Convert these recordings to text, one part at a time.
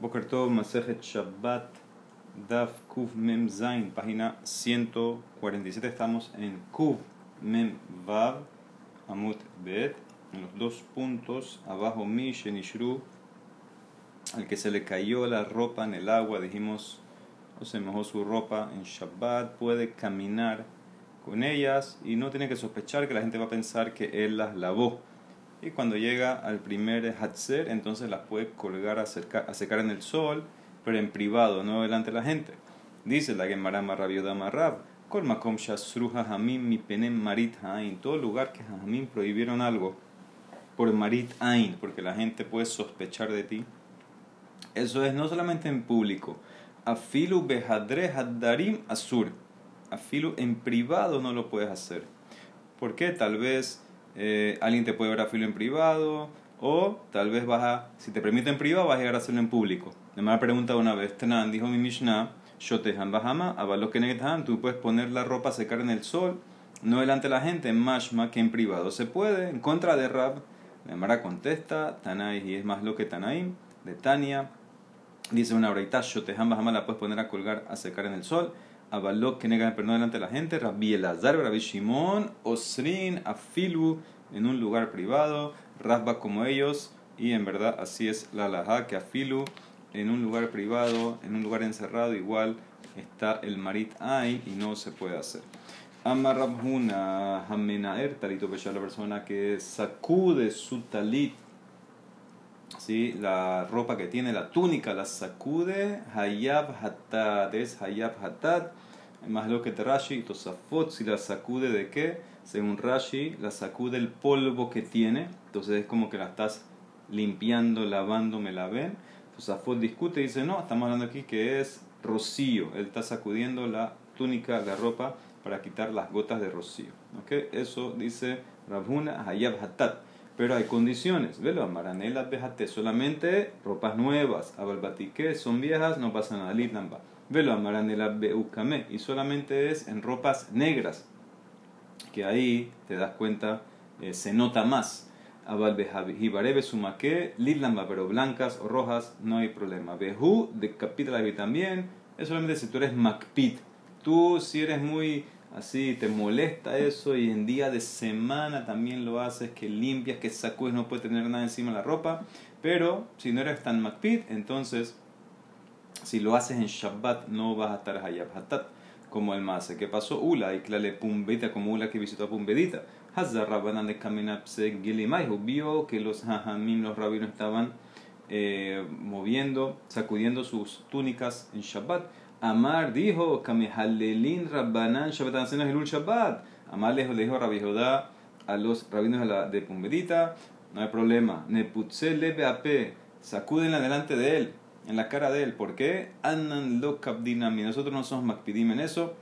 Boker Tov, Masejet Shabbat, Daf Kuv Mem Zain, página 147. Estamos en Kuv Mem Vav, Amut Bet, en los dos puntos, abajo Mishen y Shru, al que se le cayó la ropa en el agua, dijimos, o se mojó su ropa en Shabbat, puede caminar con ellas y no tiene que sospechar que la gente va a pensar que él las lavó. Y cuando llega al primer Hatzer, entonces las puede colgar a, secar, a secar en el sol, pero en privado, no delante de la gente. Dice la Gemara Marrabioda Marrab, Kol Makom Shasruha Hamim Mi Penem Marit Hain, todo lugar que Hamim prohibieron algo por Marit Ain, porque la gente puede sospechar de ti. Eso es no solamente en público, Afilu Behadre Haddarim Asur, Afilu en privado no lo puedes hacer. ¿Por qué? Tal vez eh, alguien te puede ver a filo en privado, o tal vez vas a, si te permite en privado, vas a llegar a hacerlo en público. Me ha preguntado una vez, Tanan, dijo mi Mishnah, Shotehan Bahama, Abalo Keneghan, tú puedes poner la ropa a secar en el sol, no delante de la gente, en Mashma, que en privado se puede, en contra de Rab. Mara contesta, Tanay, y es más lo que Tanaim, de Tania, dice una breita, Shotehan Bahama la puedes poner a colgar a secar en el sol. Abalok que nega perdón delante de la gente, Rabbi Elazar, Rabbi Shimon, Osrin, Afilu, en un lugar privado, Rasba como ellos, y en verdad así es la laja, que Afilu, en un lugar privado, en un lugar encerrado, igual está el marit ahí y no se puede hacer. Amarrabhuna, Hamenaer, talito la persona que sacude su talit, ¿sí? la ropa que tiene, la túnica, la sacude, Hayab Hatad, es Hayab Hatad, más lo que te Rashi, Tosafot, si la sacude de qué, según Rashi, la sacude el polvo que tiene, entonces es como que la estás limpiando, lavando, me la ven. Tosafot discute y dice, no, estamos hablando aquí que es rocío, él está sacudiendo la túnica, la ropa, para quitar las gotas de rocío. ¿Okay? Eso dice Rabhuna Hayab Hatad pero hay condiciones. Velo, amaranela bejate, solamente ropas nuevas. Abalbatique son viejas, no pasa nada. Litlamba. Velo, amaranela beukame, y solamente es en ropas negras, que ahí te das cuenta, eh, se nota más. Abalbejibarebe sumaque, litlamba, pero blancas o rojas, no hay problema. Behu, de capítulo también, es solamente si tú eres macpit. Tú, si eres muy así te molesta eso y en día de semana también lo haces, que limpias, que sacudes, no puede tener nada encima de la ropa, pero si no eres tan makpid, entonces si lo haces en Shabbat no vas a estar hayab hatat como el mase. ¿Qué pasó? Ula y clale pumbedita como Ula que visitó a pumbedita. Hazar Rabbanan de Kaminapse Gilimai vio que los hajamim, los rabinos estaban eh, moviendo, sacudiendo sus túnicas en Shabbat. Amar dijo, Kamehalelin Rabbanan Shabbat Hilul Shabbat. Amar le dijo Rabbi Jodá a los rabinos de, la, de Pumbedita, no hay problema. Neputze lebe sacúdenla delante de él, en la cara de él. ¿Por qué? Annan lo. Nosotros no somos makpidim en eso.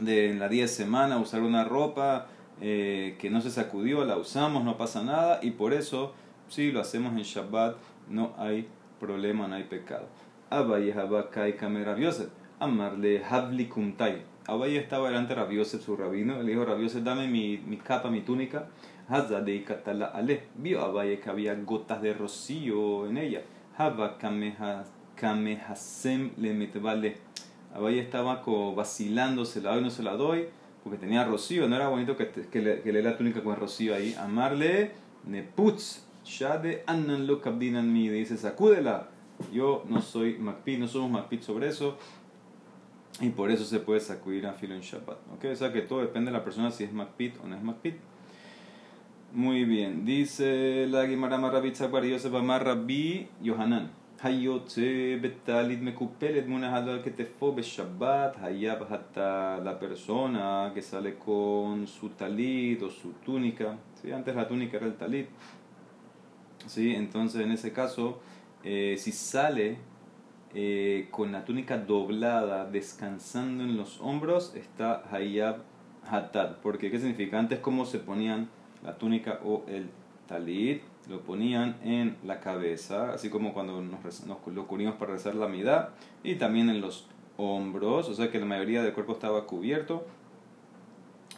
De en la 10 semana usar una ropa eh, que no se sacudió, la usamos, no pasa nada. Y por eso, si lo hacemos en Shabbat, no hay problema, no hay pecado. Abaye Habakai Kame Rabiosef. Amarle Habli Kumtai. Abaye estaba delante de Rabiosef, su rabino. Le dijo, Rabiosef, dame mi, mi capa, mi túnica. Hazza de Ikatala Ale. Vio Abaye que había gotas de rocío en ella. Haba Kame Hasem le metvale. Abaye estaba vacilando, se la doy, no se la doy, porque tenía rocío. No era bonito que, que, le, que le la túnica con rocío ahí. Amarle Neputz. Shade Annan lo kabdinan mi. Dice, sacúdela yo no soy Macpit, no somos Macpit sobre eso. Y por eso se puede sacudir a filo en Shabbat. ¿okay? O sea que todo depende de la persona si es Macpit o no es Macpit. Muy bien. Dice la Gemara Marrabit Zakbar Yosef Amar Rabbi Yohanan. Hayotze betalit mekupelet munahadal que te fue Shabbat. Hayab hata la persona que sale con su talit o su túnica. ¿sí? Antes la túnica era el talit. ¿sí? Entonces en ese caso eh, si sale eh, con la túnica doblada, descansando en los hombros, está Hayab Hatat. Porque, ¿qué significa? Antes, ¿cómo se ponían la túnica o el talit? Lo ponían en la cabeza, así como cuando nos, nos lo cubrimos para rezar la midá, y también en los hombros, o sea que la mayoría del cuerpo estaba cubierto.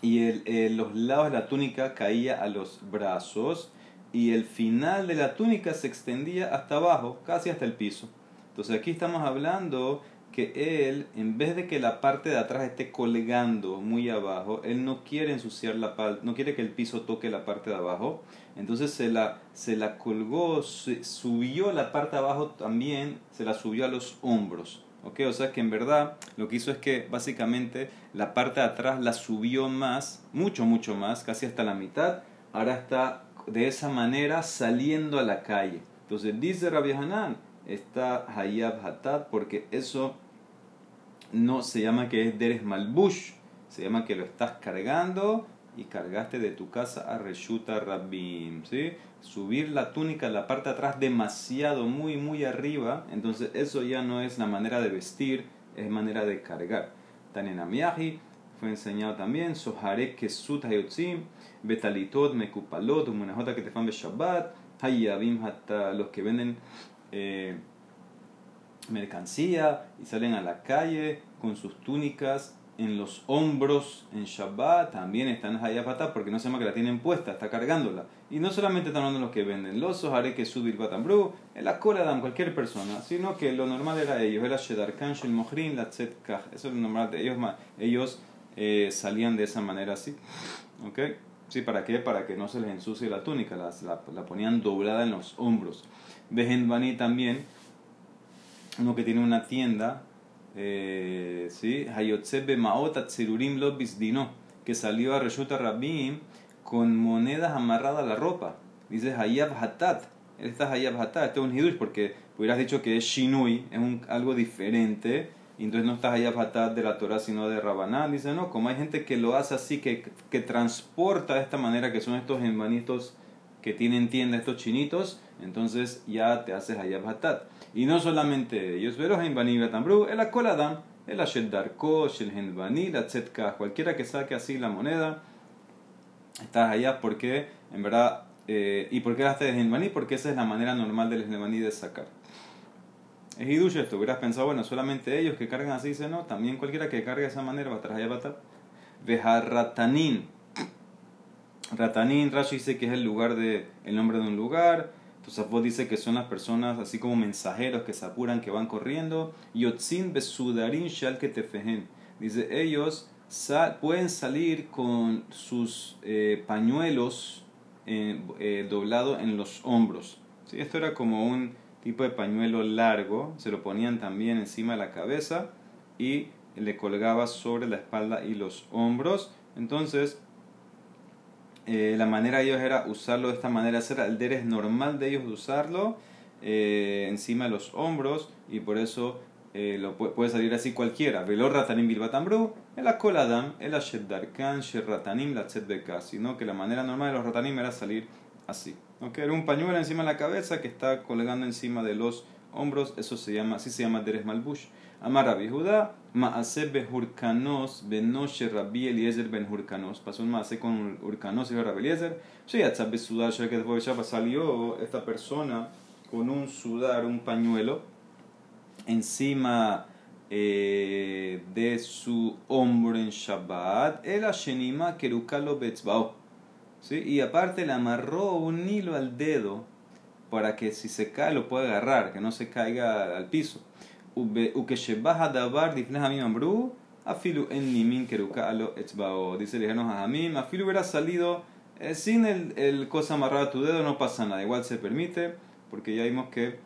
Y el, los lados de la túnica caía a los brazos y el final de la túnica se extendía hasta abajo, casi hasta el piso. Entonces aquí estamos hablando que él, en vez de que la parte de atrás esté colgando muy abajo, él no quiere ensuciar la parte, no quiere que el piso toque la parte de abajo, entonces se la, se la colgó, subió la parte de abajo también, se la subió a los hombros. ¿ok? O sea que en verdad lo que hizo es que básicamente la parte de atrás la subió más, mucho, mucho más, casi hasta la mitad. Ahora está de esa manera saliendo a la calle. Entonces dice Rabbi Hanan, está Hayab Hatat porque eso no se llama que es Deres Malbush, se llama que lo estás cargando y cargaste de tu casa a Reshuta Rabbim, ¿sí? Subir la túnica en la parte atrás demasiado, muy, muy arriba, entonces eso ya no es la manera de vestir, es manera de cargar. Tanenamiahi fue enseñado también, Sohare Kesut Hayotzim, Betalitot Mekupalot, Munajota que te fan Shabbat, Hayabim hasta los que venden eh, mercancía y salen a la calle con sus túnicas en los hombros en Shabbat, también están Hayapatá porque no se llama que la tienen puesta, está cargándola. Y no solamente están hablando los que venden los Sohare que subir Batambru, en la cola dan cualquier persona, sino que lo normal era ellos, era Shedarkan, Shel Mohrin, la Tzetkah, eso es lo normal de ellos, ellos eh, salían de esa manera así. ¿Ok? Sí, ¿para qué? Para que no se les ensucie la túnica, la, la ponían doblada en los hombros. Behenbani también, uno que tiene una tienda, eh, ¿sí? Hayotze Maota Tzirurim Dino, que salió a Reshuta Rabim con monedas amarradas a la ropa. Dice Hayab Hatat. Esta Hayab Hatat, este es un hidush porque hubieras dicho que es Shinui, es un, algo diferente. Entonces no está Hayab Hatat de la Torah sino de Rabanán. Dice, no, como hay gente que lo hace así, que, que transporta de esta manera, que son estos hermanitos que tienen tienda, estos chinitos, entonces ya te haces Hayab Hatat. Y no solamente ellos, pero Henbani Batambru, el Akoladam, el Ashed Darko, el Henbani, la Tzetka, cualquiera que saque así la moneda, estás allá porque, en verdad, eh, ¿y por qué haces de? Porque esa es la manera normal del Henbani de sacar. Es Hidush esto, hubieras pensado, bueno, solamente ellos que cargan así, dice no, también cualquiera que cargue de esa manera va a traer Hayab Vejarratanin. Ratanin, Rashi dice que es el lugar de, el nombre de un lugar. Tosafot dice que son las personas así como mensajeros que se apuran, que van corriendo. Yotzin besudarin shal tefehen. Dice, ellos pueden salir con sus eh, pañuelos eh, eh, doblados en los hombros. ¿Sí? Esto era como un tipo de pañuelo largo, se lo ponían también encima de la cabeza y le colgaba sobre la espalda y los hombros. Entonces, eh, la manera de ellos era usarlo de esta manera, hacer el normal de ellos usarlo eh, encima de los hombros y por eso eh, lo puede, salir así cualquiera. Velor ratanim bilbatambru, el akoladam, el asheddarkan, sherratanim, la sino que la manera normal de los ratanim era salir así. ¿Okay? Era un pañuelo encima de la cabeza que está colgando encima de los hombros, eso se llama, así se llama deres malbush. Amar Rabbi Judá, Maase Behurkanos, Benoshe Rabbi Eliezer Ben Hurkanos. Pasó un Maase con Hurkanos y Rabbi Eliezer. De salió esta persona con un sudar, un pañuelo, encima eh, de su hombro en Shabbat. El Ashenima Kerukalo Betzbao. ¿sí? Y aparte le amarró un hilo al dedo para que si se cae lo pueda agarrar, que no se caiga al piso. Afilu en nimin kerukalo etzbao. Dice, le dijeron a Jamim, Afilu hubiera salido eh, sin el, el cosa amarrada a tu dedo, no pasa nada. Igual se permite, porque ya vimos que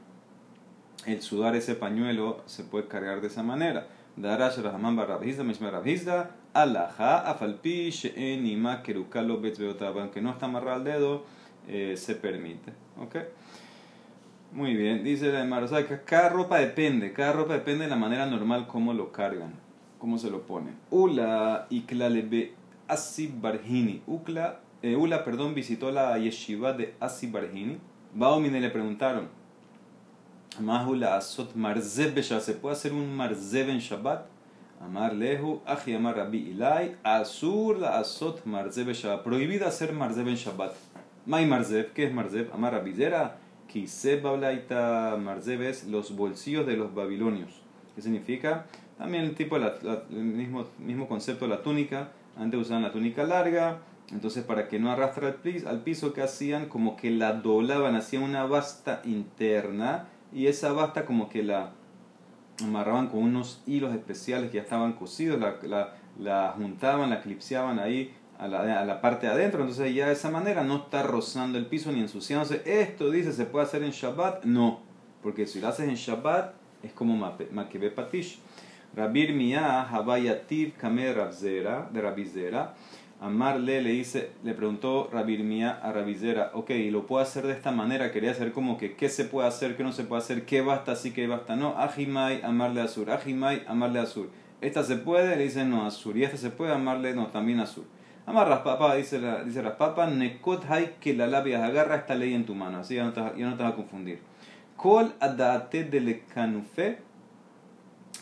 el sudar ese pañuelo se puede cargar de esa manera. Darash Rahman Barrabhizda, Mishma Rabhizda, Alaha, Afalpi, She'en, Nima, Kerukalo, Betzbeotab. Aunque no está amarrado al dedo, eh, se permite. ¿Ok? Muy bien, dice la Emar, o cada ropa depende, cada ropa depende de la manera normal como lo cargan, cómo se lo ponen. Ula iklalebe Asibarhini. Ula, eh, Ula, perdón, visitó la yeshiva de Asibarhini. Baumine le preguntaron, Marzev ¿se puede hacer un marzev en Shabbat? Amar lehu, aji amar rabbi ilai, asur la asot marzev Shabbat. Prohibido hacer marzev en Shabbat. May marzev, ¿qué es marzev? Amar rabbi zera Kiseb Marzeves, los bolsillos de los babilonios. ¿Qué significa? También el tipo, el mismo, mismo concepto de la túnica. Antes usaban la túnica larga Entonces, para que no arrastre al piso, al piso, ¿qué hacían? Como que la doblaban, hacían una basta interna y esa basta como que la amarraban con unos hilos especiales que ya estaban cosidos, la, la, la juntaban, la clipseaban ahí a la, a la, parte de adentro, entonces ya de esa manera no está rozando el piso ni ensuciándose. Esto dice, ¿se puede hacer en Shabbat? No, porque si lo haces en Shabbat es como Makebe Patish. Rabir Mia Habayativ Kamer Rabzera, de Rabizera. Amarle le dice, le preguntó Rabir Mia a Rabizera, ok, lo puedo hacer de esta manera, quería saber como que qué se puede hacer, qué no se puede hacer, qué basta, sí, qué basta, no, Ajimai, amarle Azur, Ajimai, amarle Azur. Esta se puede, le dice no, Azur, y esta se puede, amarle no, también Azur. Amar Raspapa, dice, dice Raspapa, Nekot Hai que la labia agarra esta ley en tu mano, así ya no te, ya no te vas a confundir. Kol adate de canufe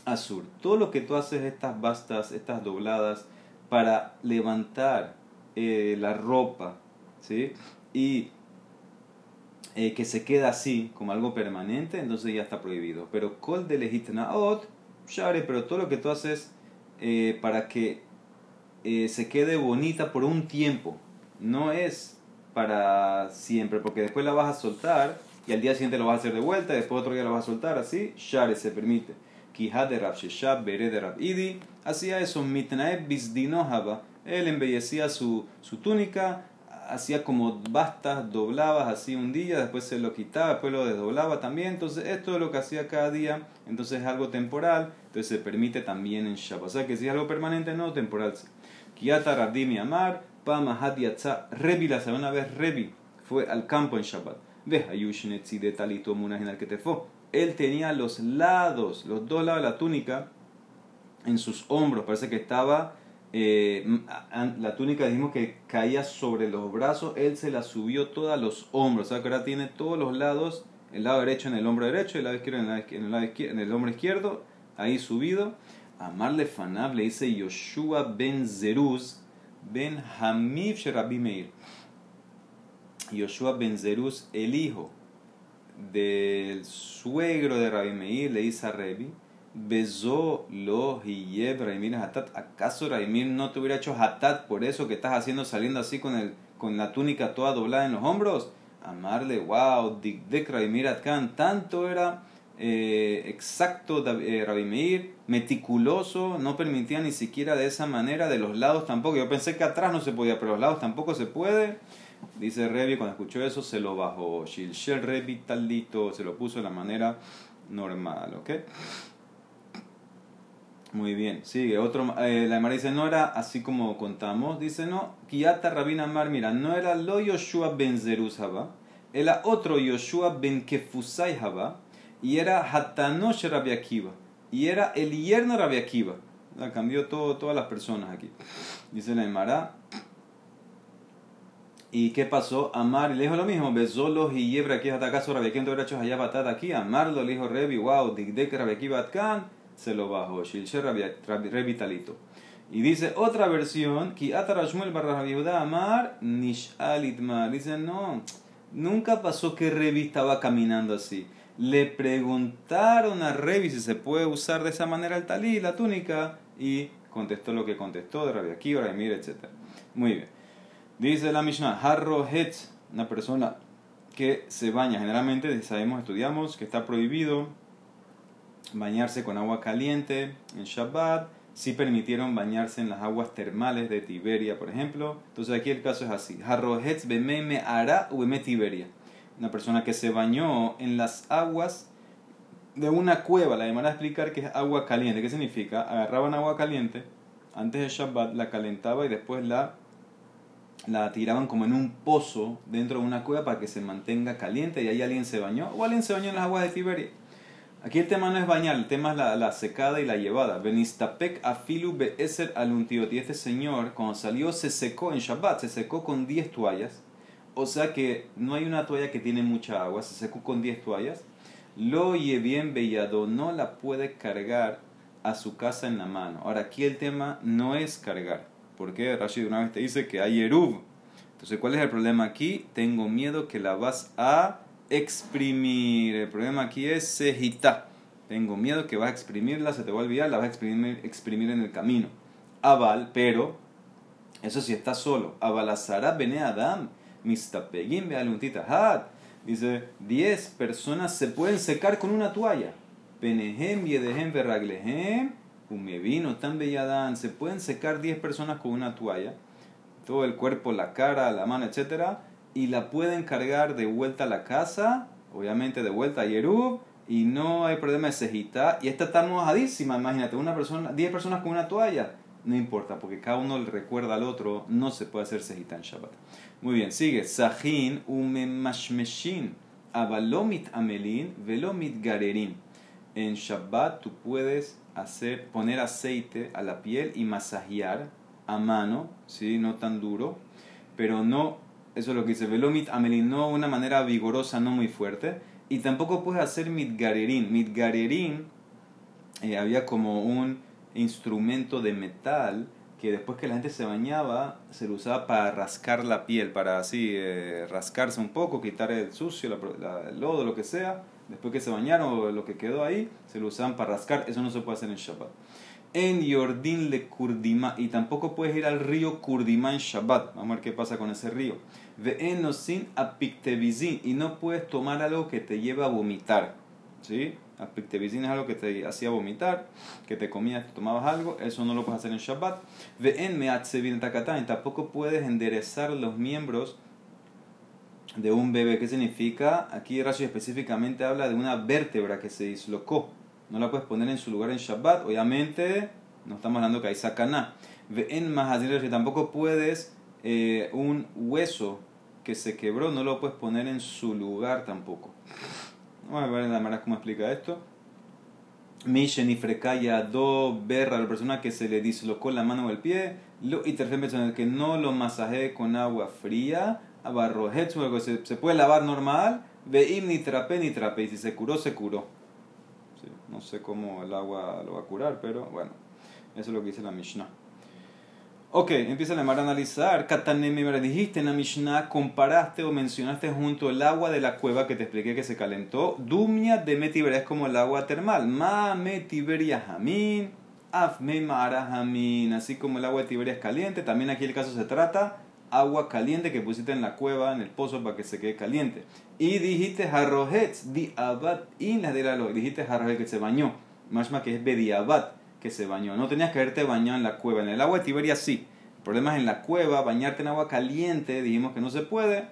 azur. Todo lo que tú haces, estas bastas, estas dobladas, para levantar eh, la ropa, ¿sí? Y eh, que se queda así, como algo permanente, entonces ya está prohibido. Pero kol de legitnaot, share, pero todo lo que tú haces eh, para que se quede bonita por un tiempo, no es para siempre, porque después la vas a soltar y al día siguiente lo vas a hacer de vuelta, y después otro día lo vas a soltar, así, share se permite. Kihad de Rab Sheshab, Bere de Rab Idi, hacía eso, Mitnaeb Bizdinohaba, él embellecía su, su túnica, hacía como bastas, doblabas así un día, después se lo quitaba, después lo desdoblaba también, entonces esto es lo que hacía cada día, entonces es algo temporal, entonces se permite también en Shabbat, o sea que si es algo permanente, no, temporal. Kiata Rabdimi Amar, Pama Yatza, Rebi, la segunda vez Rebi, fue al campo en Shabbat. de talito Él tenía los lados, los dos lados de la túnica en sus hombros. Parece que estaba, eh, la túnica dijimos que caía sobre los brazos. Él se la subió toda a los hombros. O sea que ahora tiene todos los lados, el lado derecho en el hombro derecho, el lado izquierdo en el, lado izquierdo, en el hombro izquierdo, ahí subido. Amarle Fanab le dice Yoshua ben Zeruz ben Hamif Sherabi Meir. Yoshua ben Zeruz, el hijo del suegro de Rabbi Meir, le dice a Rebi, besó lo Hiyeb Raimir Hatat. ¿Acaso Raimir no te hubiera hecho Hatat por eso que estás haciendo saliendo así con, el, con la túnica toda doblada en los hombros? Amarle, wow, Dikdek Raimir Atkan, tanto era eh, exacto eh, Rabbi Meir, meticuloso, no permitía ni siquiera de esa manera, de los lados tampoco. Yo pensé que atrás no se podía, pero los lados tampoco se puede. Dice Revi, cuando escuchó eso, se lo bajó. Shilshel Revi talito, se lo puso de la manera normal, ¿ok? Muy bien, sigue. Otro, eh, la Emara dice, no era así como contamos. Dice, no, Kiata Rabina Mar, mira, no era lo Yoshua ben Zeruzaba, era otro Yoshua ben Kefusai y era Hatanosh Rabbi Akiva, y era el yerno Rabbi Akiva. La cambió todo, todas las personas aquí. Dice la Emara, ¿Y qué pasó? Amar le dijo lo mismo. Besolos y Yebra aquí hasta acaso Rabbi Akiva hecho allá batata aquí. Amarlo le dijo Rebi, wow, Digdek Rabbi Akiva Atkan, se lo bajó. Shilche Rebi Talito. Y dice otra versión, Ki Atarashmuel barra Amar Nishalitmar. Dice, no, nunca pasó que Rebi estaba caminando así. Le preguntaron a Rebi si se puede usar de esa manera el talí, la túnica, y contestó lo que contestó de Rabbi Akiva, Rabbi etc. Muy bien. Dice la Mishnah, Harro Het, una persona que se baña. Generalmente sabemos, estudiamos que está prohibido bañarse con agua caliente en Shabbat. Si permitieron bañarse en las aguas termales de Tiberia, por ejemplo. Entonces aquí el caso es así. Harro Het bememe ara ueme Tiberia. Una persona que se bañó en las aguas de una cueva. La demanda explicar que es agua caliente. ¿Qué significa? Agarraban agua caliente antes de Shabbat, la calentaba y después la la tiraban como en un pozo dentro de una cueva para que se mantenga caliente y ahí alguien se bañó o alguien se bañó en las aguas de Tiberia. Aquí el tema no es bañar, el tema es la, la secada y la llevada. Benistapek afilu be'eser aluntiot. Y este señor, cuando salió, se secó en Shabbat, se secó con 10 toallas. O sea que no hay una toalla que tiene mucha agua, se secó con 10 toallas. Lo bien bellado, no la puede cargar a su casa en la mano. Ahora, aquí el tema no es cargar porque Rashi de una vez te dice que hay Eruv. Entonces, ¿cuál es el problema aquí? Tengo miedo que la vas a exprimir. El problema aquí es sejita. Tengo miedo que vas a exprimirla, se te va a olvidar, la vas a exprimir, exprimir en el camino. Aval, pero Eso sí está solo. Abalazara bene Adam, mistapegim bealuntita hat. Dice, 10 personas se pueden secar con una toalla. Penehem, yedehem, verraglehem, umevino, tan belladán. Se pueden secar 10 personas con una toalla. Todo el cuerpo, la cara, la mano, etc. Y la pueden cargar de vuelta a la casa, obviamente de vuelta a Yerub, y no hay problema de cejita. Y esta está mojadísima, imagínate, una persona, 10 personas con una toalla no importa, porque cada uno le recuerda al otro, no se puede hacer sejita en Shabbat. Muy bien, sigue. Sahin umemashmeshin abalomit amelin velomit garerin. En Shabbat tú puedes hacer, poner aceite a la piel y masajear a mano, ¿sí? no tan duro, pero no, eso es lo que dice, velomit amelin, no una manera vigorosa, no muy fuerte. Y tampoco puedes hacer mitgarerin. Mitgarerin eh, había como un instrumento de metal que después que la gente se bañaba se lo usaba para rascar la piel, para así eh, rascarse un poco, quitar el sucio, el lodo, lo que sea. Después que se bañaron, lo que quedó ahí, se lo usaban para rascar. Eso no se puede hacer en Shabbat. En Yordin le Kurdima, y tampoco puedes ir al río Kurdima en Shabbat. Vamos a ver qué pasa con ese río. Ve sin apiktevizin, y no puedes tomar algo que te lleve a vomitar. ¿Sí? Apictevicin es algo que te hacía vomitar, que te comías, te tomabas algo, eso no lo puedes hacer en Shabbat. Ve en Meatzevin Takatan, tampoco puedes enderezar los miembros de un bebé. ¿Qué significa? Aquí Rashi específicamente habla de una vértebra que se dislocó. No la puedes poner en su lugar en Shabbat. Obviamente, no estamos hablando que hay sacaná. En que tampoco puedes eh, un hueso que se quebró, no lo puedes poner en su lugar tampoco. Vamos a ver la manera cómo explica esto. Mishen y frecaya do berra, la persona que se le dislocó la mano o el pie, lo y el que no lo masajee con agua fría, abarrojet, se, se puede lavar normal, veim ni trape ni trape, y si se curó, se curó. no sé cómo el agua lo va a curar, pero bueno, eso es lo que dice la Mishnah. Ok, empieza a analizar. me dijiste en la Mishnah, comparaste o mencionaste junto el agua de la cueva que te expliqué que se calentó. Dumia de Metiberia es como el agua termal. Ma Metiberia Jamin, Af Mara Jamin. Así como el agua de Tiberia es caliente, también aquí el caso se trata agua caliente que pusiste en la cueva, en el pozo, para que se quede caliente. Y dijiste Harrohetz, di Abad, in la de Dijiste Harrohet que se bañó. Más que es Bediabat que se bañó. No tenías que haberte bañado en la cueva. En el agua de Tiberia sí. El problema es en la cueva, bañarte en agua caliente, dijimos que no se puede.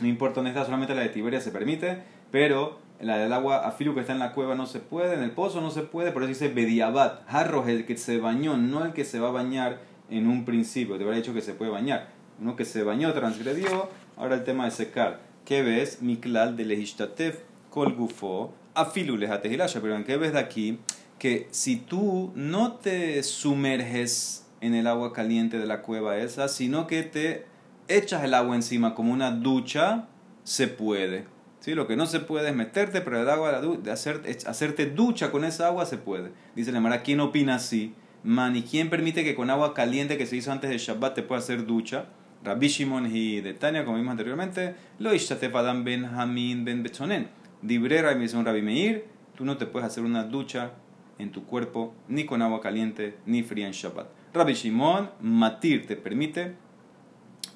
No importa dónde está, solamente la de Tiberia se permite. Pero la del agua afilu que está en la cueva no se puede, en el pozo no se puede, por eso dice Bediabat. Jarro el que se bañó, no el que se va a bañar en un principio. Te hubiera dicho que se puede bañar. Uno que se bañó, transgredió. Ahora el tema de secar. ¿Qué ves? Miklal de Lehishtatef, Kol Gufo, Afilu Pero ¿en qué ves de aquí? que si tú no te sumerges en el agua caliente de la cueva esa, sino que te echas el agua encima como una ducha, se puede. ¿Sí? Lo que no se puede es meterte, pero el agua de hacer, hacerte ducha con esa agua se puede. Dice la Mara, ¿quién opina así? Man, ¿y quién permite que con agua caliente que se hizo antes de Shabbat te pueda hacer ducha? Rabbi Shimon y de Tania, como vimos anteriormente, lo ishtatef ben Hamin ben Betzonen. Dibrera y Rabbi Meir, tú no te puedes hacer una ducha en tu cuerpo, ni con agua caliente, ni fría en Shabbat. Rabbi Shimon, Matir te permite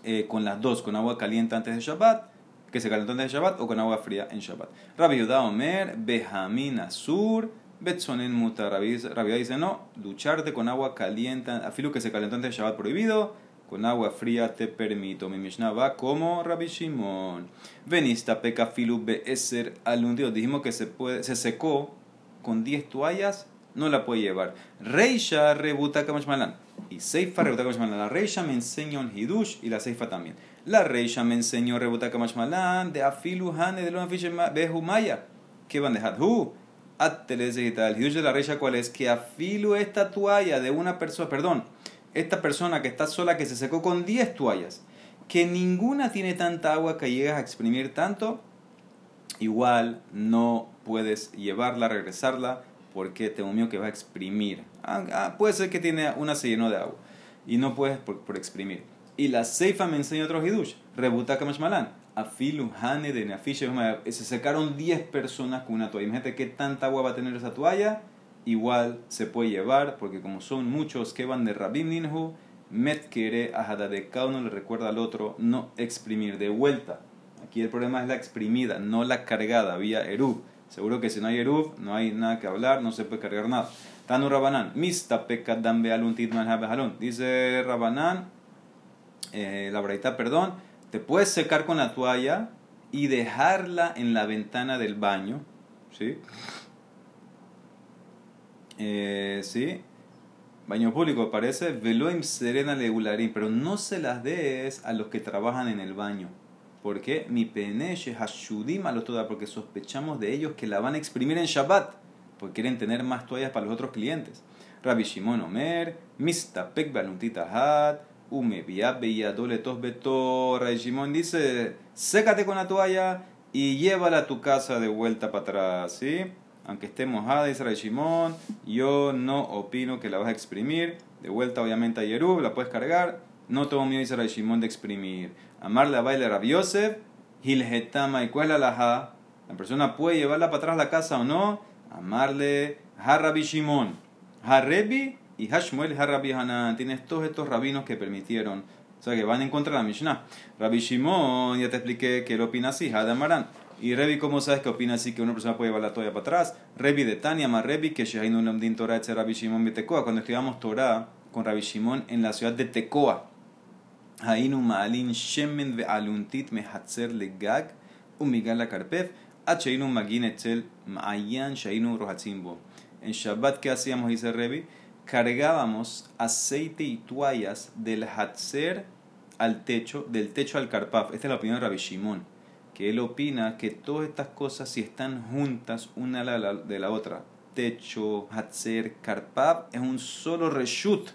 eh, con las dos, con agua caliente antes de Shabbat, que se calentó antes de Shabbat, o con agua fría en Shabbat. Rabbi Yudah Omer, Behamin Asur, Betzonen Muta. Rabbi dice, no, ducharte con agua caliente, afilo que se calentó antes de Shabbat prohibido, con agua fría te permito. Mi Mishnah va como Rabbi Shimon. Venista peca filu be'eser alundio. Dijimos que se, puede, se secó con 10 toallas no la puede llevar. Reisha rebuta kamashmalan. Y Seifa rebuta kamashmalan. La Reisha me enseñó en Hidush y la Seifa también. La Reisha me enseñó rebuta kamashmalan de Afilu Hane de Loma Behumaya. ¿Qué van de Hadhu? El Hidush de la Reisha, ¿cuál es? Que Afilu esta toalla de una persona, perdón, esta persona que está sola que se secó con 10 toallas, que ninguna tiene tanta agua que llegas a exprimir tanto, igual no puedes llevarla, regresarla, porque tengo miedo que va a exprimir. Ah, ah, puede ser que tiene una se llenó de agua y no puedes por, exprimir. Y la Seifa me enseña otro hidush, rebuta kamashmalan. Afilu hane de se secaron 10 personas con una toalla. Imagínate qué tanta agua va a tener esa toalla. Igual se puede llevar, porque como son muchos que van de Rabim Ninhu, met quiere de cada uno le recuerda al otro, no exprimir de vuelta. Aquí el problema es la exprimida, no la cargada, vía Eruv. Seguro que si no hay Eruv, no hay nada que hablar, no se puede cargar nada. Tanu Rabanán, mista pekadam bealun Dice Rabanán, eh, la braita, perdón, te puedes secar con la toalla y dejarla en la ventana del baño, ¿sí? Eh, ¿Sí? Baño público, parece, veloim serena legularín, pero no se las des a los que trabajan en el baño. ¿Por qué? Mi peneche hashudim a toda, porque sospechamos de ellos que la van a exprimir en Shabbat, porque quieren tener más toallas para los otros clientes. Rabbi Shimon Omer, mistapek baluntita hat, ume dole tos beto. Rabbi Shimon dice, sécate con la toalla y llévala a tu casa de vuelta para atrás, ¿sí? Aunque esté mojada, Rabbi Shimon, yo no opino que la vas a exprimir. De vuelta, obviamente, a Yerub, la puedes cargar. No tengo miedo, Rabbi Shimon, de exprimir. Amarle a baile Rabbi Yosef, Hilhetama, ¿y cuál es la La persona puede llevarla para atrás a la casa o no. Amarle a Rabbi Shimon, a Rebi y Hashmuel a Rabbi Hanan. Tienes todos estos rabinos que permitieron. O sea, que van en contra de la Mishnah. Rabbi Shimon, ya te expliqué que opina así, Hadamaran. Y Revi, ¿cómo sabes que opina así que una persona puede llevar la toalla para atrás? Revi de Tania, más Revi, que Shehainu Lamdin Torah, etc. Rabbi Shimon Betekoa. Cuando estudiamos Torah con Rabbi Shimon en la ciudad de Tekoa. Hainu Maalin Shemen ve Aluntit Mehatzer Legag, Umigala Karpef, Acheinu Magin Etzel Maayan Shainu Rohatzimbo. En Shabbat, ¿qué hacíamos? Dice Revi. Cargábamos aceite y toallas del Hatzer al techo, del techo al Karpaf. Esta es la opinión de Rabbi Shimon que él opina que todas estas cosas, si están juntas una de la otra, techo, Hatzer, Karpab, es un solo reshut.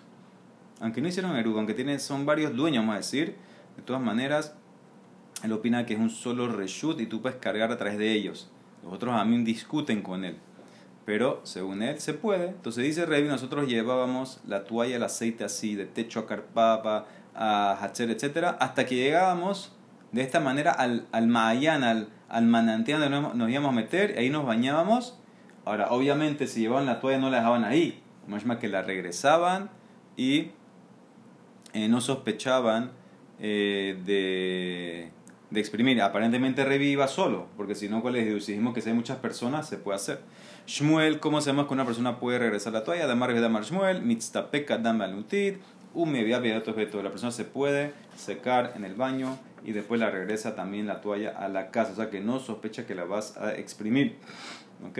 Aunque no hicieron erugo, aunque tiene, son varios dueños, vamos a decir, de todas maneras, él opina que es un solo reshut y tú puedes cargar a través de ellos. Los otros a mí discuten con él. Pero según él se puede. Entonces dice Revi, nosotros llevábamos la toalla, el aceite así, de techo a Karpapa, a Hatzer, etc. Hasta que llegábamos de esta manera al, al Maayán, al, al manantial donde nos íbamos a meter, ahí nos bañábamos. Ahora, obviamente, si llevaban la toalla no la dejaban ahí, más que la regresaban y eh, no sospechaban eh, de, de, exprimir. Aparentemente reviva solo, porque si no, el deducimos que si hay muchas personas, se puede hacer. Shmuel, ¿cómo sabemos que una persona puede regresar la toalla? Damar Damar Shmuel, Mitztapeka Dam Alutid, Umevia La persona se puede secar en el baño y después la regresa también la toalla a la casa. O sea que no sospecha que la vas a exprimir. ¿Ok?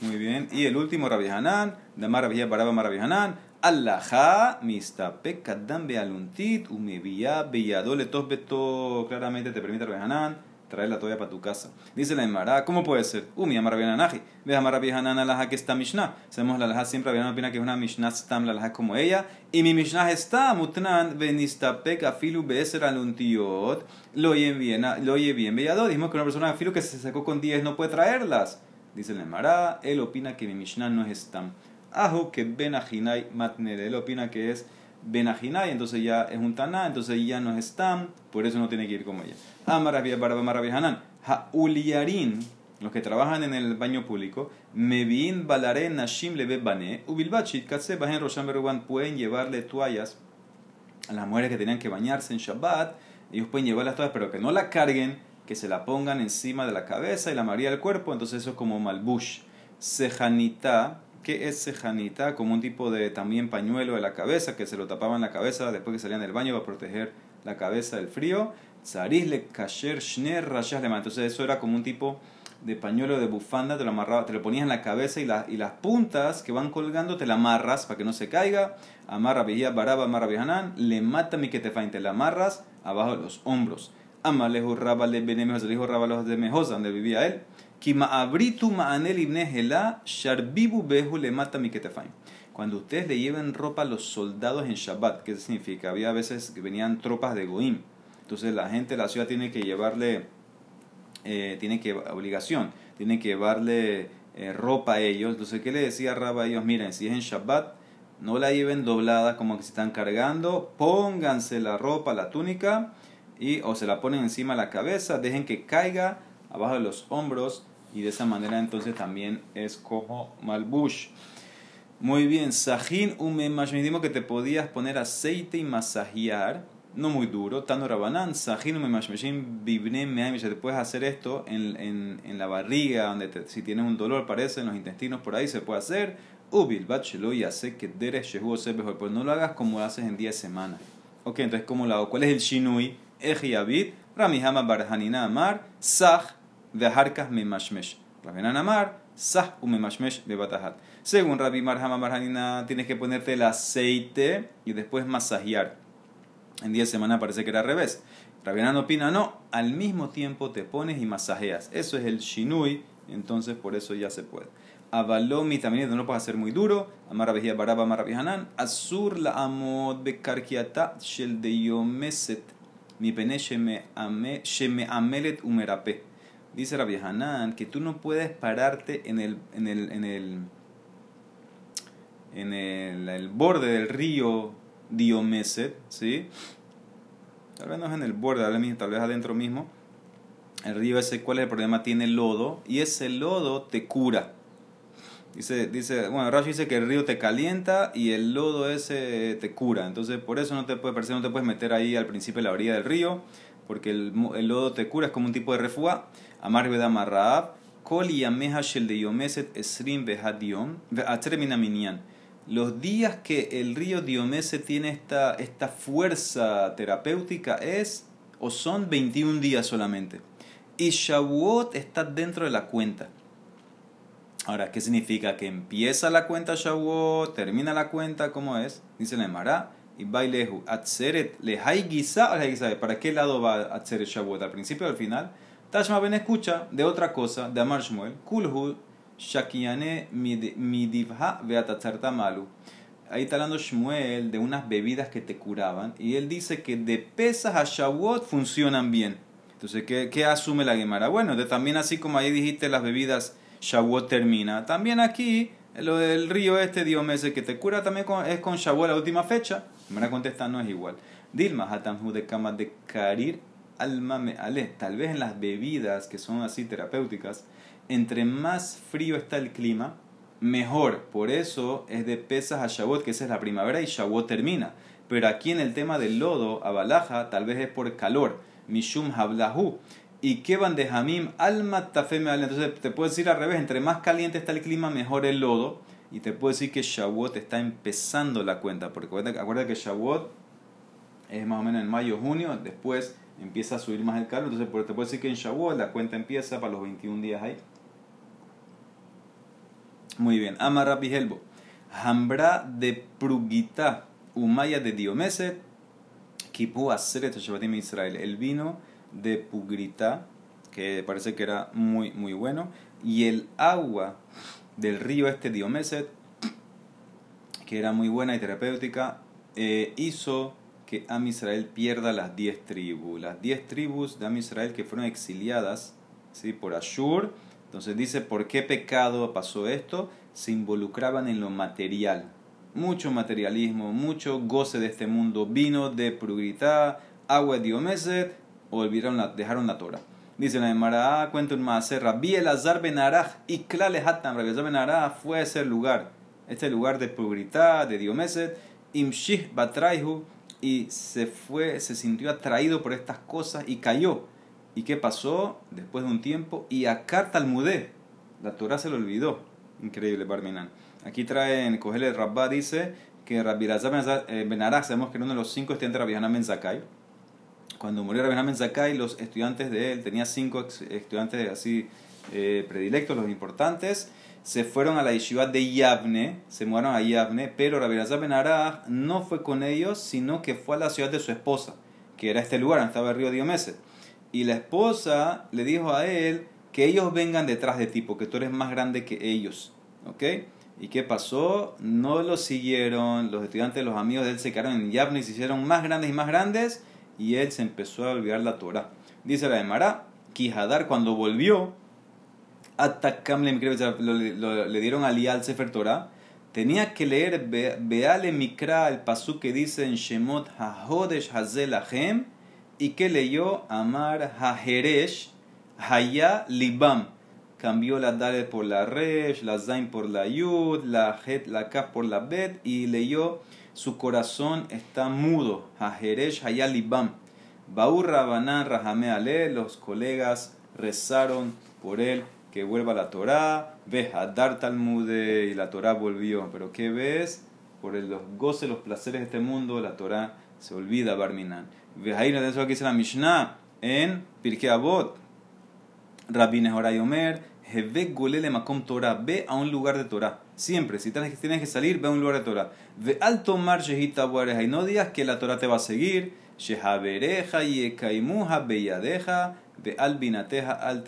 Muy bien. Y el último, Rabbi Hanan, Damar Rabbi Baraba Rabbi Hanan, Allaha mistapek kadam bealuntit umevia beyadole beto Claramente te permite Rabbi Hanan traer la toalla para tu casa. Dice la Emara, ¿cómo puede ser? Umi, amar Naji. Ve amar Hanan la que está Mishnah. Sabemos la laja siempre, Rabbi opina que es una Mishnah stam la laja como ella. Y mi Mishnah está, mutnan benistapek afilu beser aluntiot. Lo oye bien, lo oye bien. Veado, dijimos que una persona afilu que se sacó con 10 no puede traerlas. Dice la Emara, él opina que mi Mishnah no es stam. Ajo que benajinai matnere. Él opina que es benajinai, entonces ya es un taná, entonces ya no es por eso no tiene que ir como ella. Amarabia Barabamarabi Hanan. Hauliarin, los que trabajan en el baño público, Mevin Balare Nashim Lebe Bane, Ubilbachit Katse Bajen Rosham Beruban, pueden llevarle toallas a las mujeres que tenían que bañarse en Shabbat. Ellos pueden llevar las toallas, pero que no la carguen, que se la pongan encima de la cabeza y la maría del cuerpo. Entonces, eso es como malbush. Sejanita, ¿qué es sejanita? Como un tipo de también pañuelo de la cabeza, que se lo tapaban la cabeza después que salían del baño para proteger la cabeza del frío le kasher shner rayas Entonces eso era como un tipo de pañuelo de bufanda, te lo amarraba, te lo ponías en la cabeza y, y las puntas que van colgando te la amarras para que no se caiga. Amarra veía baraba, amarra vihanan, le mata mi que te te la amarras abajo de los hombros. Amalejo raba le benemejosa, le dijo raba los de mejosa, donde vivía él. Cuando ustedes le lleven ropa a los soldados en Shabbat, ¿qué significa? Había veces que venían tropas de Goim entonces la gente de la ciudad tiene que llevarle, eh, tiene que, obligación, tiene que llevarle eh, ropa a ellos. Entonces, ¿qué le decía Rabba a ellos? Miren, si es en Shabbat, no la lleven doblada como que se están cargando, pónganse la ropa, la túnica, y, o se la ponen encima de la cabeza, dejen que caiga abajo de los hombros, y de esa manera entonces también es como malbush. Muy bien, sajín umemash. Dijimos que te podías poner aceite y masajear, no muy duro. Tano rabanán, sajín umemash. Bibne meaim. Te puedes hacer esto en, en, en la barriga, donde si tienes un dolor, parece, en los intestinos, por ahí se puede hacer. Ubil bachelo y hace que deres shehu mejor. Pues no lo hagas como haces en 10 semanas. Ok, entonces, ¿cómo lo hago? ¿Cuál es el shinui? Ejiabit, Ramihama barhanina amar, sah, veharkas memashmesh. Rabinan amar, sah umemashmesh bebatahat. Según Rabbi Marhama Marhanina, tienes que ponerte el aceite y después masajear. En 10 semanas parece que era al revés. Rabinan opina, no, al mismo tiempo te pones y masajeas. Eso es el shinui, entonces por eso ya se puede. Avalomi también no lo puedes hacer muy duro. Amar Rabbi Baraba Amar Hanan. Asur la amod bekarkiata shel de yomeset. Mi pene sheme amelet umerape. Dice Rabbi Hanan que tú no puedes pararte en el, en el, en el en el, borde del río Diomeset, ¿sí? Tal vez no es en el borde, tal vez adentro mismo. El río ese, ¿cuál es el problema? Tiene lodo y ese lodo te cura. Dice, dice, bueno, Rashi dice que el río te calienta y el lodo ese te cura. Entonces, por eso no te puedes, no te puedes meter ahí al principio de la orilla del río, porque el, el lodo te cura, es como un tipo de refuá. Amar Marraab, Kol y Shel de Yomeset Esrim Behadion, Minyan los días que el río Diomese tiene esta, esta fuerza terapéutica es o son 21 días solamente. Y Shavuot está dentro de la cuenta. Ahora, ¿qué significa? Que empieza la cuenta Shavuot, termina la cuenta, ¿cómo es? Dice la Emara, y bailehu, atzeret, lehai gisa, ¿para qué lado va atzeret Shavuot? ¿Al principio o al final? Tashma Ben escucha de otra cosa, de Amar Shmuel, kulhu, Shakiane midivha malu. Ahí está hablando Shmuel de unas bebidas que te curaban. Y él dice que de pesas a Shavuot funcionan bien. Entonces, ¿qué, qué asume la Gemara? Bueno, de, también así como ahí dijiste las bebidas Shavuot termina. También aquí, lo del río este Diomedes que te cura también es con Shavuot la última fecha. Me contesta no es igual. Dilma hatamhu de cama de karir alma ale. Tal vez en las bebidas que son así terapéuticas entre más frío está el clima, mejor. Por eso es de pesas a Shavuot, que esa es la primavera y Shavuot termina. Pero aquí en el tema del lodo, Abalaja, tal vez es por calor. Mishum Hablahu. Y que van de Hamim alma tafeme Entonces te puedo decir al revés, entre más caliente está el clima, mejor el lodo. Y te puedo decir que Shavuot está empezando la cuenta. Porque acuérdate que Shavuot es más o menos en mayo, junio. Después empieza a subir más el calor. Entonces te puedo decir que en Shavuot la cuenta empieza para los 21 días ahí. Muy bien. Amar Helbo. Hambra de Prugita, Umaya de Diomeset, Kipu Aseret Shabbatim Israel. El vino de Pugrita, que parece que era muy, muy bueno. Y el agua del río este Diomeset, que era muy buena y terapéutica, eh, hizo que Am Israel pierda las diez tribus. Las diez tribus de Am Israel que fueron exiliadas ¿sí? por Ashur entonces dice, ¿por qué pecado pasó esto? Se involucraban en lo material. Mucho materialismo, mucho goce de este mundo. Vino de Prugritá, agua de Diomeset, olvidaron la, dejaron la Torah. Dice la Emara, cuenta un más, Rabbi Elazar Ben y Klale Hatam. Rabbi Elazar Ben fue a ese lugar, este lugar de Prugritá, de Diomeset, Imshih Batraihu, y se fue, se sintió atraído por estas cosas y cayó. ¿Y qué pasó después de un tiempo? Y a Talmudé, la Torah se lo olvidó. Increíble, Barminan. Aquí traen, el Rabba dice que Rabbi Elazar Ben Arak, sabemos que era uno de los cinco estudiantes de Rabbi Hanan Ben. Cuando murió Rabbi Hanan los estudiantes de él, tenía cinco estudiantes así eh, predilectos, los importantes, se fueron a la yeshiva de Yavne, se mudaron a Yavne, pero Rabbi Elazar Ben no fue con ellos, sino que fue a la ciudad de su esposa, que era este lugar, estaba el río Diomedes y la esposa le dijo a él que ellos vengan detrás de ti, porque tú eres más grande que ellos. ¿Ok? ¿Y qué pasó? No lo siguieron, los estudiantes, los amigos de él se quedaron en Yavne y se hicieron más grandes y más grandes, y él se empezó a olvidar la Torah. Dice la de Mará, Quijadar cuando volvió, Atacam le, le dieron al Sefer Torah, tenía que leer Beale Mikra, el pasú que dice en Shemot HaHodesh Hazel y que leyó Amar Hajeresh Haya Libam. cambió la Dalet por la Resh, la Zain por la Yud, la Het, la Kaf por la Bet y leyó su corazón está mudo. Hajeresh Hayalibam. Baur Rabanán Rahame Ale, los colegas rezaron por él que vuelva la Torah. Ves Dar Talmude y la Torah volvió. Pero ¿qué ves? Por el, los goces, los placeres de este mundo, la Torah se olvida Barminan. Ves ahí, eso que dice la Mishnah en Pirkei Avot. Rabbi Nehoray Omer, Golele Makom Torah, ve a un lugar de Torah. Siempre, si tienes, que salir, ve a un lugar de Torah. Ve al tomar Shehita y no digas que la Torah te va a seguir. Shehabereja al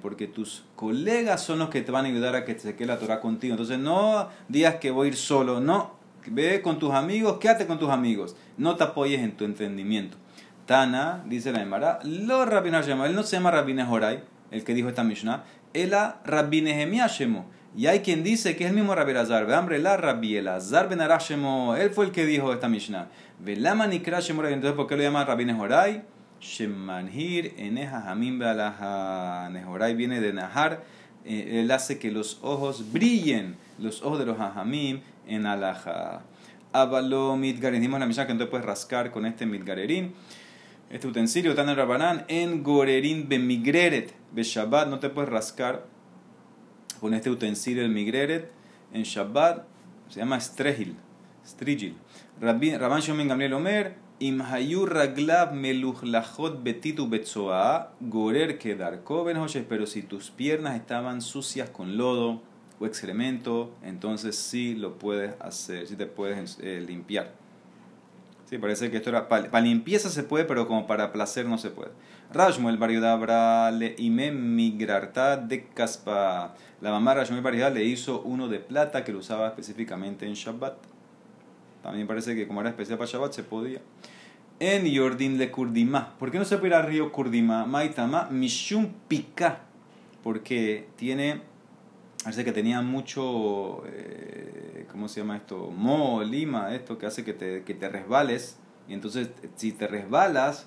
porque tus colegas son los que te van a ayudar a que se quede la Torah contigo. Entonces no digas que voy a ir solo, no. Ve con tus amigos, quédate con tus amigos. No te apoyes en tu entendimiento. Tana, dice la Emara, lo Rabbi él no se llama Rabbi Nehorai, el que dijo esta Mishnah, Ela Rabbi Nehemiah Shemo. Y hay quien dice que es el mismo Rabbi Elazar. la Rabbi Elazar ben Shemo. Él fue el que dijo esta Mishnah. Velama Nikra Entonces, ¿por qué lo llama Rabbi Nehorai? Shemanhir Eneja Hamim Bealaha. Nehorai viene de Nahar. Eh, él hace que los ojos brillen, los ojos de los Hamim en Alaha. Avalo Midgarin. Dimos la Mishnah que entonces puedes rascar con este Midgarerin. Este utensilio tan en Rabanán en Gorerin Bemigreret. Be Shabbat no te puedes rascar con este utensilio el Migreret. En Shabbat se llama Strehil. Strigil. Rabban Shomen Gamliel Omer. Im hayu raglav meluchlachot betitu betzoa gorer kedar pero si tus piernas estaban sucias con lodo o excremento, entonces sí lo puedes hacer, sí te puedes eh, limpiar. Sí, parece que esto era. Para, limpieza se puede, pero como para placer no se puede. Rashmuel Bariodabra le ime migrarta de caspa. La mamá Rashmuel Bariodabra le hizo uno de plata que lo usaba específicamente en Shabbat. También parece que como era especial para Shabbat se podía. En Yordin le Kurdima. ¿Por qué no se puede ir al río Kurdima? Maitama Mishum Pika. Porque tiene. Parece que tenía mucho. Eh, ¿cómo se llama esto? Mo, lima, esto que hace que te, que te resbales. Y entonces, si te resbalas,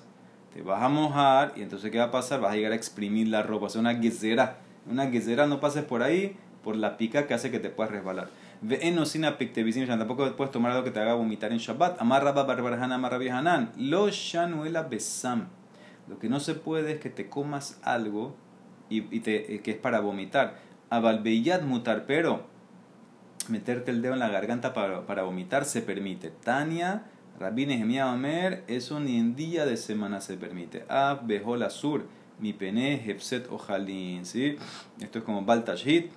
te vas a mojar. Y entonces, ¿qué va a pasar? Vas a llegar a exprimir la ropa. O sea, una guisera. Una guisera no pases por ahí por la pica que hace que te puedas resbalar. Ve enosina tampoco puedes tomar algo que te haga vomitar en Shabbat. Amarraba barbarajana, amarra hanan. Lo shanuela besam. Lo que no se puede es que te comas algo y, y te, que es para vomitar. Abalbeyat mutar, pero meterte el dedo en la garganta para, para vomitar se permite. Tania, Rabbi Nehemiah Omer, eso ni en día de semana se permite. Ab Behol Sur, mi pene Hepset Ojalin. ¿sí? Esto es como Baltashit.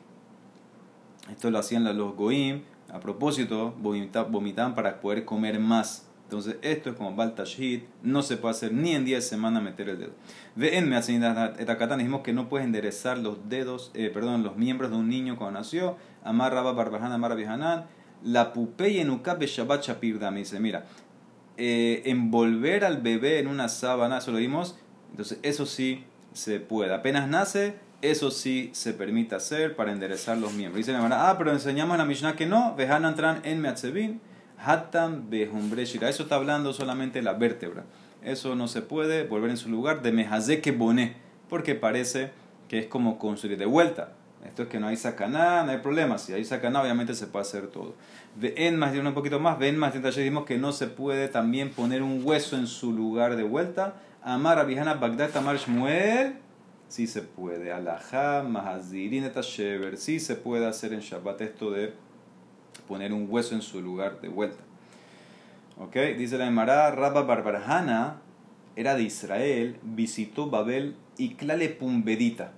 Esto lo hacían los Goim. A propósito, vomitaban para poder comer más. Entonces, esto es como Baltashit, no se puede hacer ni en día de semana meter el dedo. Ve en Meatzinitakatan, dijimos que no puedes enderezar los dedos, eh, perdón, los miembros de un niño cuando nació. Amarraba Barbajan, Amarra Vihanan. La pupey en Ukabe Shabbat Shapirda. Me dice, mira, eh, envolver al bebé en una sábana, eso lo vimos. Entonces, eso sí se puede. Apenas nace, eso sí se permite hacer para enderezar los miembros. Dice la ah, pero enseñamos en la Mishnah que no. Vejan entran en Meatzevin. Hatam Behumbreshira. Eso está hablando solamente de la vértebra. Eso no se puede volver en su lugar de Mejazeke Boné, porque parece que es como construir de vuelta. Esto es que no hay sacaná, no hay problema. Si hay sacaná, obviamente se puede hacer todo. En más de un poquito más, ven más de dijimos que no se puede también poner un hueso en su lugar de vuelta. Amar Abihana Bagdad Tamar Shmuel, sí se puede. Alajá, Mahazirin Etashever, sí se puede hacer en Shabbat esto de poner un hueso en su lugar de vuelta. ¿Ok? Dice la Emara, Rabba Barbarjana era de Israel, visitó Babel y Clale Pumbedita.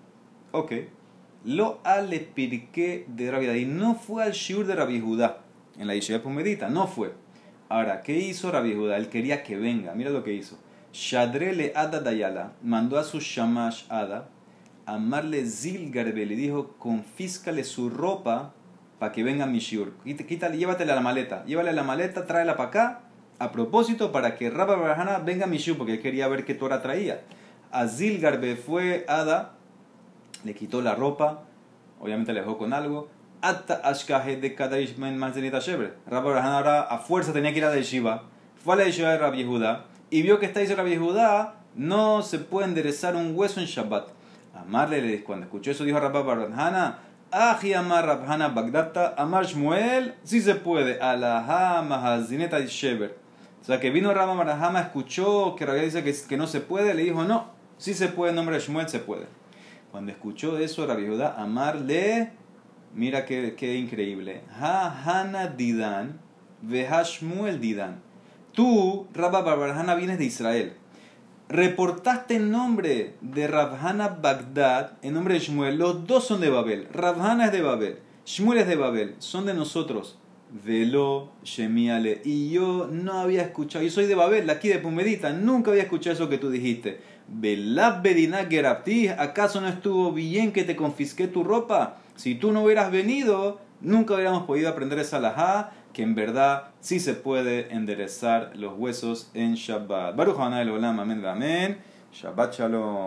Ok. Lo ale pirque de Rabbi y no fue al shiur de Rabbi Judá en la Yeshiva Pumbedita, no fue. Ahora, ¿qué hizo Rabbi Judá? Él quería que venga, mira lo que hizo. Shadrele Ada Dayala mandó a su Shamash Ada a amarle Zilgarbe, le dijo, confíscale su ropa para que venga mi shiur. Quítale, llévatela a la maleta. Llévale la maleta, tráela para acá. A propósito, para que Rabba Barahana venga mi shiur, porque él quería ver qué Torah traía. Azil Garbe fue Ada, le quitó la ropa, obviamente le dejó con algo. Atta Ashkahe de Kadaish Men Manzenita Shebre. Rabba Barahana ahora a fuerza tenía que ir a la yeshiva. Fue a la yeshiva de Rabbi y vio que está dice Rabbi Judá, no se puede enderezar un hueso en Shabbat. Amarle, cuando escuchó eso, dijo Rabba Barbanhana, Aji Amar Rabhana Bagdata, Amar Shmuel, sí se puede, Alaha Mahazineta y. O sea, que vino Rabba Barahama, escuchó que Rabia dice que, que no se puede, le dijo, no, sí se puede, en nombre de Shmuel se puede. Cuando escuchó eso, Rabbi Judá, amarle, mira qué, qué increíble. Ha Hana Didan, Veha Shmuel Didan. Tú, Rabba Barahana, vienes de Israel reportaste en nombre de Rabhana Bagdad, en nombre de Shmuel, los dos son de Babel. Rabhana es de Babel, Shmuel es de Babel, son de nosotros. Velo Shemiale. Y yo no había escuchado, yo soy de Babel, aquí de Pumedita, nunca había escuchado eso que tú dijiste. Velab Bedina Gerapti, ¿acaso no estuvo bien que te confisqué tu ropa? Si tú no hubieras venido, nunca hubiéramos podido aprender esa laja que en verdad sí se puede enderezar los huesos en Shabbat. Baruch Hanay Olam, amén, amén. Shabbat Shalom.